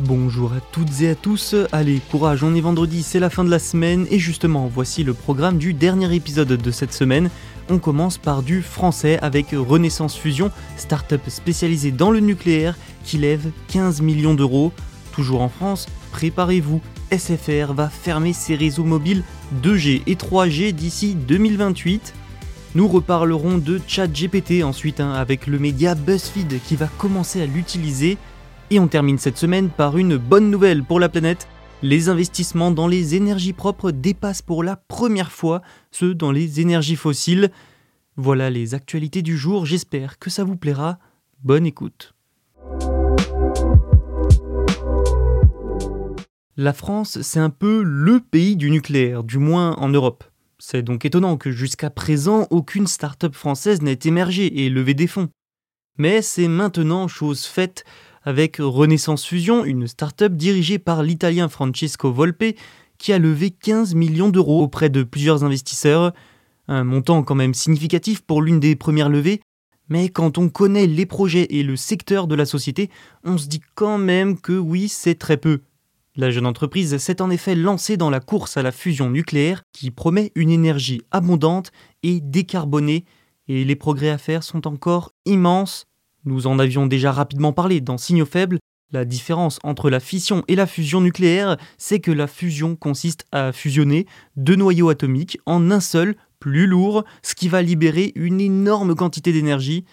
Bonjour à toutes et à tous, allez courage, on est vendredi, c'est la fin de la semaine et justement voici le programme du dernier épisode de cette semaine. On commence par du français avec Renaissance Fusion, start-up spécialisée dans le nucléaire qui lève 15 millions d'euros. Toujours en France, préparez-vous, SFR va fermer ses réseaux mobiles 2G et 3G d'ici 2028. Nous reparlerons de ChatGPT ensuite hein, avec le média BuzzFeed qui va commencer à l'utiliser. Et on termine cette semaine par une bonne nouvelle pour la planète. Les investissements dans les énergies propres dépassent pour la première fois ceux dans les énergies fossiles. Voilà les actualités du jour, j'espère que ça vous plaira. Bonne écoute. La France, c'est un peu le pays du nucléaire, du moins en Europe. C'est donc étonnant que jusqu'à présent, aucune start-up française n'ait émergé et levé des fonds. Mais c'est maintenant chose faite avec Renaissance Fusion, une start-up dirigée par l'italien Francesco Volpe, qui a levé 15 millions d'euros auprès de plusieurs investisseurs, un montant quand même significatif pour l'une des premières levées, mais quand on connaît les projets et le secteur de la société, on se dit quand même que oui, c'est très peu. La jeune entreprise s'est en effet lancée dans la course à la fusion nucléaire qui promet une énergie abondante et décarbonée, et les progrès à faire sont encore immenses. Nous en avions déjà rapidement parlé dans Signaux faibles. La différence entre la fission et la fusion nucléaire, c'est que la fusion consiste à fusionner deux noyaux atomiques en un seul, plus lourd, ce qui va libérer une énorme quantité d'énergie.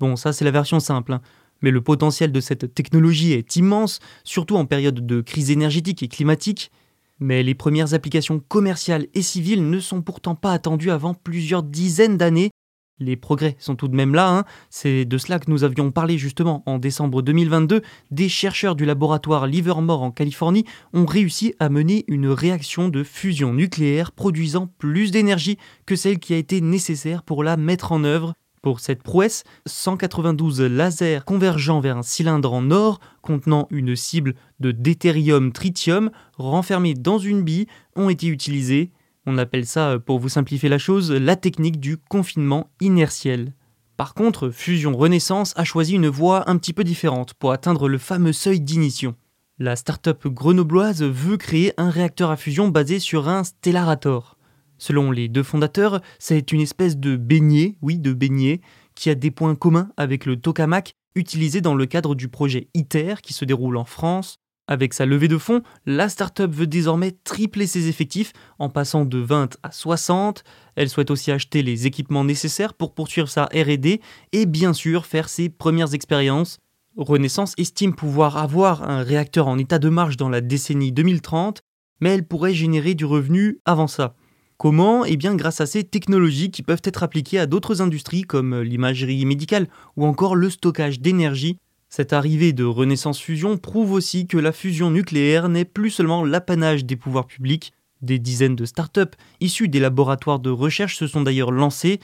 Bon, ça c'est la version simple, hein. mais le potentiel de cette technologie est immense, surtout en période de crise énergétique et climatique. Mais les premières applications commerciales et civiles ne sont pourtant pas attendues avant plusieurs dizaines d'années, les progrès sont tout de même là, hein. c'est de cela que nous avions parlé justement en décembre 2022. Des chercheurs du laboratoire Livermore en Californie ont réussi à mener une réaction de fusion nucléaire produisant plus d'énergie que celle qui a été nécessaire pour la mettre en œuvre. Pour cette prouesse, 192 lasers convergeant vers un cylindre en or contenant une cible de deutérium-tritium renfermée dans une bille ont été utilisés on appelle ça, euh, pour vous simplifier la chose, la technique du confinement inertiel. Par contre, Fusion Renaissance a choisi une voie un petit peu différente pour atteindre le fameux seuil d'ignition. La start-up grenobloise veut créer un réacteur à fusion basé sur un stellarator. Selon les deux fondateurs, c'est une espèce de beignet, oui, de beignet, qui a des points communs avec le tokamak utilisé dans le cadre du projet ITER qui se déroule en France, avec sa levée de fonds, la startup veut désormais tripler ses effectifs en passant de 20 à 60. Elle souhaite aussi acheter les équipements nécessaires pour poursuivre sa RD et bien sûr faire ses premières expériences. Renaissance estime pouvoir avoir un réacteur en état de marche dans la décennie 2030, mais elle pourrait générer du revenu avant ça. Comment? Eh bien grâce à ces technologies qui peuvent être appliquées à d'autres industries comme l'imagerie médicale ou encore le stockage d'énergie cette arrivée de Renaissance Fusion prouve aussi que la fusion nucléaire n'est plus seulement l'apanage des pouvoirs publics. Des dizaines de start-up issues des laboratoires de recherche se sont d'ailleurs lancées,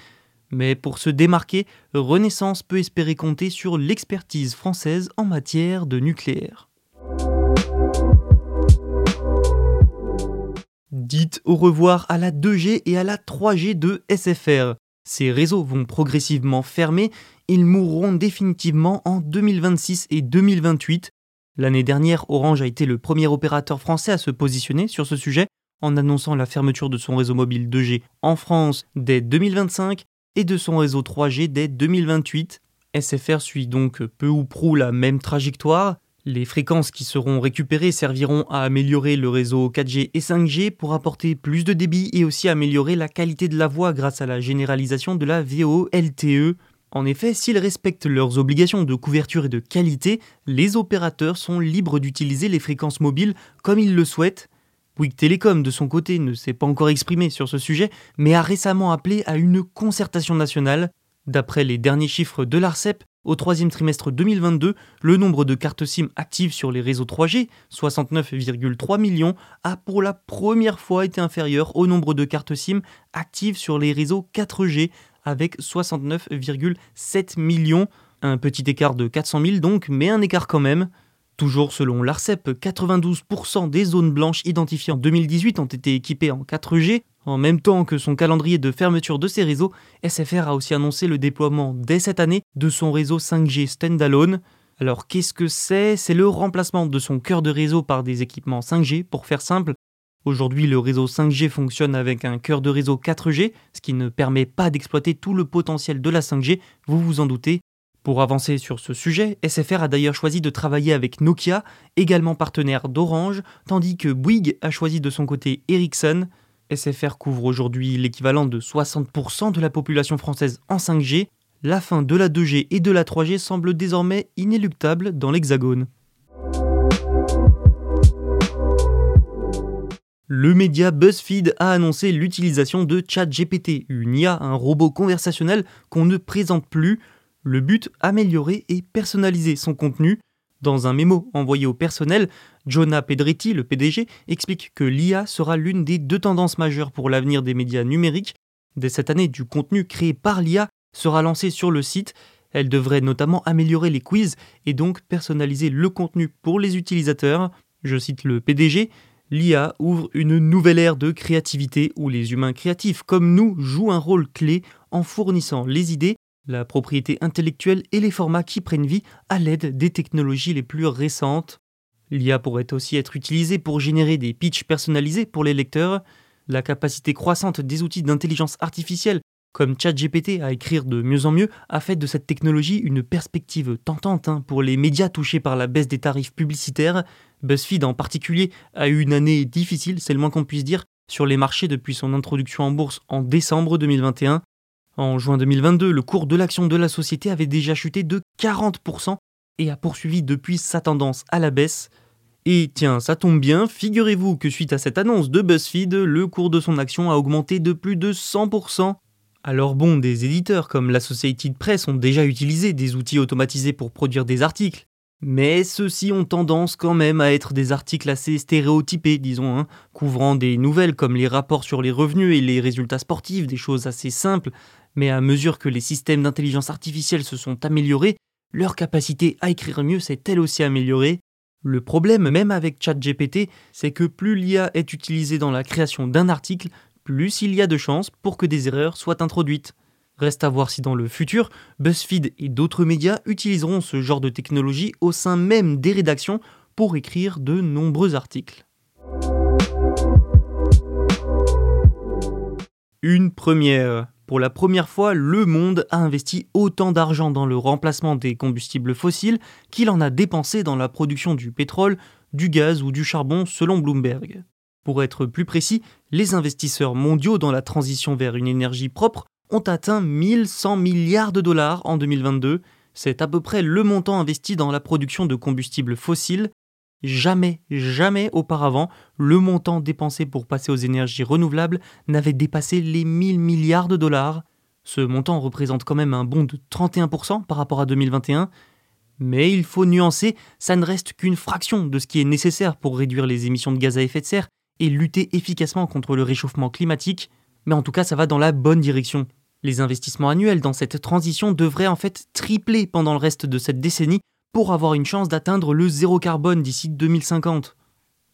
mais pour se démarquer, Renaissance peut espérer compter sur l'expertise française en matière de nucléaire. Dites au revoir à la 2G et à la 3G de SFR. Ces réseaux vont progressivement fermer, ils mourront définitivement en 2026 et 2028. L'année dernière, Orange a été le premier opérateur français à se positionner sur ce sujet en annonçant la fermeture de son réseau mobile 2G en France dès 2025 et de son réseau 3G dès 2028. SFR suit donc peu ou prou la même trajectoire. Les fréquences qui seront récupérées serviront à améliorer le réseau 4G et 5G pour apporter plus de débit et aussi améliorer la qualité de la voix grâce à la généralisation de la VO-LTE. En effet, s'ils respectent leurs obligations de couverture et de qualité, les opérateurs sont libres d'utiliser les fréquences mobiles comme ils le souhaitent. Bouygues Telecom, de son côté, ne s'est pas encore exprimé sur ce sujet, mais a récemment appelé à une concertation nationale. D'après les derniers chiffres de l'ARCEP, au troisième trimestre 2022, le nombre de cartes SIM actives sur les réseaux 3G, 69,3 millions, a pour la première fois été inférieur au nombre de cartes SIM actives sur les réseaux 4G, avec 69,7 millions. Un petit écart de 400 000 donc, mais un écart quand même. Toujours selon l'ARCEP, 92% des zones blanches identifiées en 2018 ont été équipées en 4G, en même temps que son calendrier de fermeture de ses réseaux, SFR a aussi annoncé le déploiement dès cette année de son réseau 5G standalone. Alors qu'est-ce que c'est? C'est le remplacement de son cœur de réseau par des équipements 5G, pour faire simple. Aujourd'hui, le réseau 5G fonctionne avec un cœur de réseau 4G, ce qui ne permet pas d'exploiter tout le potentiel de la 5G, vous vous en doutez. Pour avancer sur ce sujet, SFR a d'ailleurs choisi de travailler avec Nokia, également partenaire d'Orange, tandis que Bouygues a choisi de son côté Ericsson. SFR couvre aujourd'hui l'équivalent de 60% de la population française en 5G. La fin de la 2G et de la 3G semble désormais inéluctable dans l'Hexagone. Le média BuzzFeed a annoncé l'utilisation de ChatGPT, une IA, un robot conversationnel qu'on ne présente plus. Le but, améliorer et personnaliser son contenu. Dans un mémo envoyé au personnel, Jonah Pedretti, le PDG, explique que l'IA sera l'une des deux tendances majeures pour l'avenir des médias numériques. Dès cette année, du contenu créé par l'IA sera lancé sur le site. Elle devrait notamment améliorer les quiz et donc personnaliser le contenu pour les utilisateurs. Je cite le PDG, l'IA ouvre une nouvelle ère de créativité où les humains créatifs comme nous jouent un rôle clé en fournissant les idées, la propriété intellectuelle et les formats qui prennent vie à l'aide des technologies les plus récentes. L'IA pourrait aussi être utilisée pour générer des pitchs personnalisés pour les lecteurs. La capacité croissante des outils d'intelligence artificielle comme ChatGPT à écrire de mieux en mieux a fait de cette technologie une perspective tentante hein, pour les médias touchés par la baisse des tarifs publicitaires. BuzzFeed en particulier a eu une année difficile, c'est le moins qu'on puisse dire, sur les marchés depuis son introduction en bourse en décembre 2021. En juin 2022, le cours de l'action de la société avait déjà chuté de 40% et a poursuivi depuis sa tendance à la baisse. Et tiens, ça tombe bien, figurez-vous que suite à cette annonce de BuzzFeed, le cours de son action a augmenté de plus de 100%. Alors bon, des éditeurs comme l'Associated Press ont déjà utilisé des outils automatisés pour produire des articles, mais ceux-ci ont tendance quand même à être des articles assez stéréotypés, disons, hein, couvrant des nouvelles comme les rapports sur les revenus et les résultats sportifs, des choses assez simples, mais à mesure que les systèmes d'intelligence artificielle se sont améliorés, leur capacité à écrire mieux s'est elle aussi améliorée, le problème, même avec ChatGPT, c'est que plus l'IA est utilisée dans la création d'un article, plus il y a de chances pour que des erreurs soient introduites. Reste à voir si dans le futur, BuzzFeed et d'autres médias utiliseront ce genre de technologie au sein même des rédactions pour écrire de nombreux articles. Une première. Pour la première fois, le monde a investi autant d'argent dans le remplacement des combustibles fossiles qu'il en a dépensé dans la production du pétrole, du gaz ou du charbon selon Bloomberg. Pour être plus précis, les investisseurs mondiaux dans la transition vers une énergie propre ont atteint 1100 milliards de dollars en 2022. C'est à peu près le montant investi dans la production de combustibles fossiles. Jamais, jamais auparavant, le montant dépensé pour passer aux énergies renouvelables n'avait dépassé les 1000 milliards de dollars. Ce montant représente quand même un bond de 31% par rapport à 2021, mais il faut nuancer, ça ne reste qu'une fraction de ce qui est nécessaire pour réduire les émissions de gaz à effet de serre et lutter efficacement contre le réchauffement climatique, mais en tout cas ça va dans la bonne direction. Les investissements annuels dans cette transition devraient en fait tripler pendant le reste de cette décennie pour avoir une chance d'atteindre le zéro carbone d'ici 2050.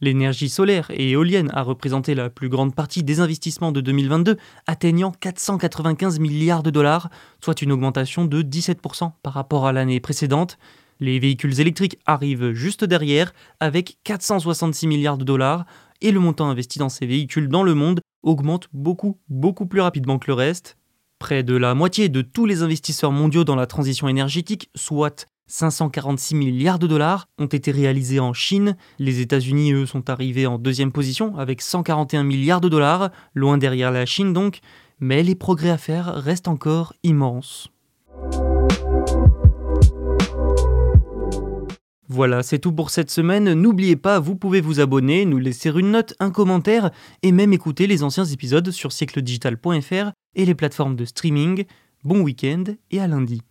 L'énergie solaire et éolienne a représenté la plus grande partie des investissements de 2022, atteignant 495 milliards de dollars, soit une augmentation de 17% par rapport à l'année précédente. Les véhicules électriques arrivent juste derrière avec 466 milliards de dollars et le montant investi dans ces véhicules dans le monde augmente beaucoup, beaucoup plus rapidement que le reste. Près de la moitié de tous les investisseurs mondiaux dans la transition énergétique, soit 546 milliards de dollars ont été réalisés en Chine. Les États-Unis, eux, sont arrivés en deuxième position avec 141 milliards de dollars, loin derrière la Chine donc, mais les progrès à faire restent encore immenses. Voilà, c'est tout pour cette semaine. N'oubliez pas, vous pouvez vous abonner, nous laisser une note, un commentaire et même écouter les anciens épisodes sur siècledigital.fr et les plateformes de streaming. Bon week-end et à lundi.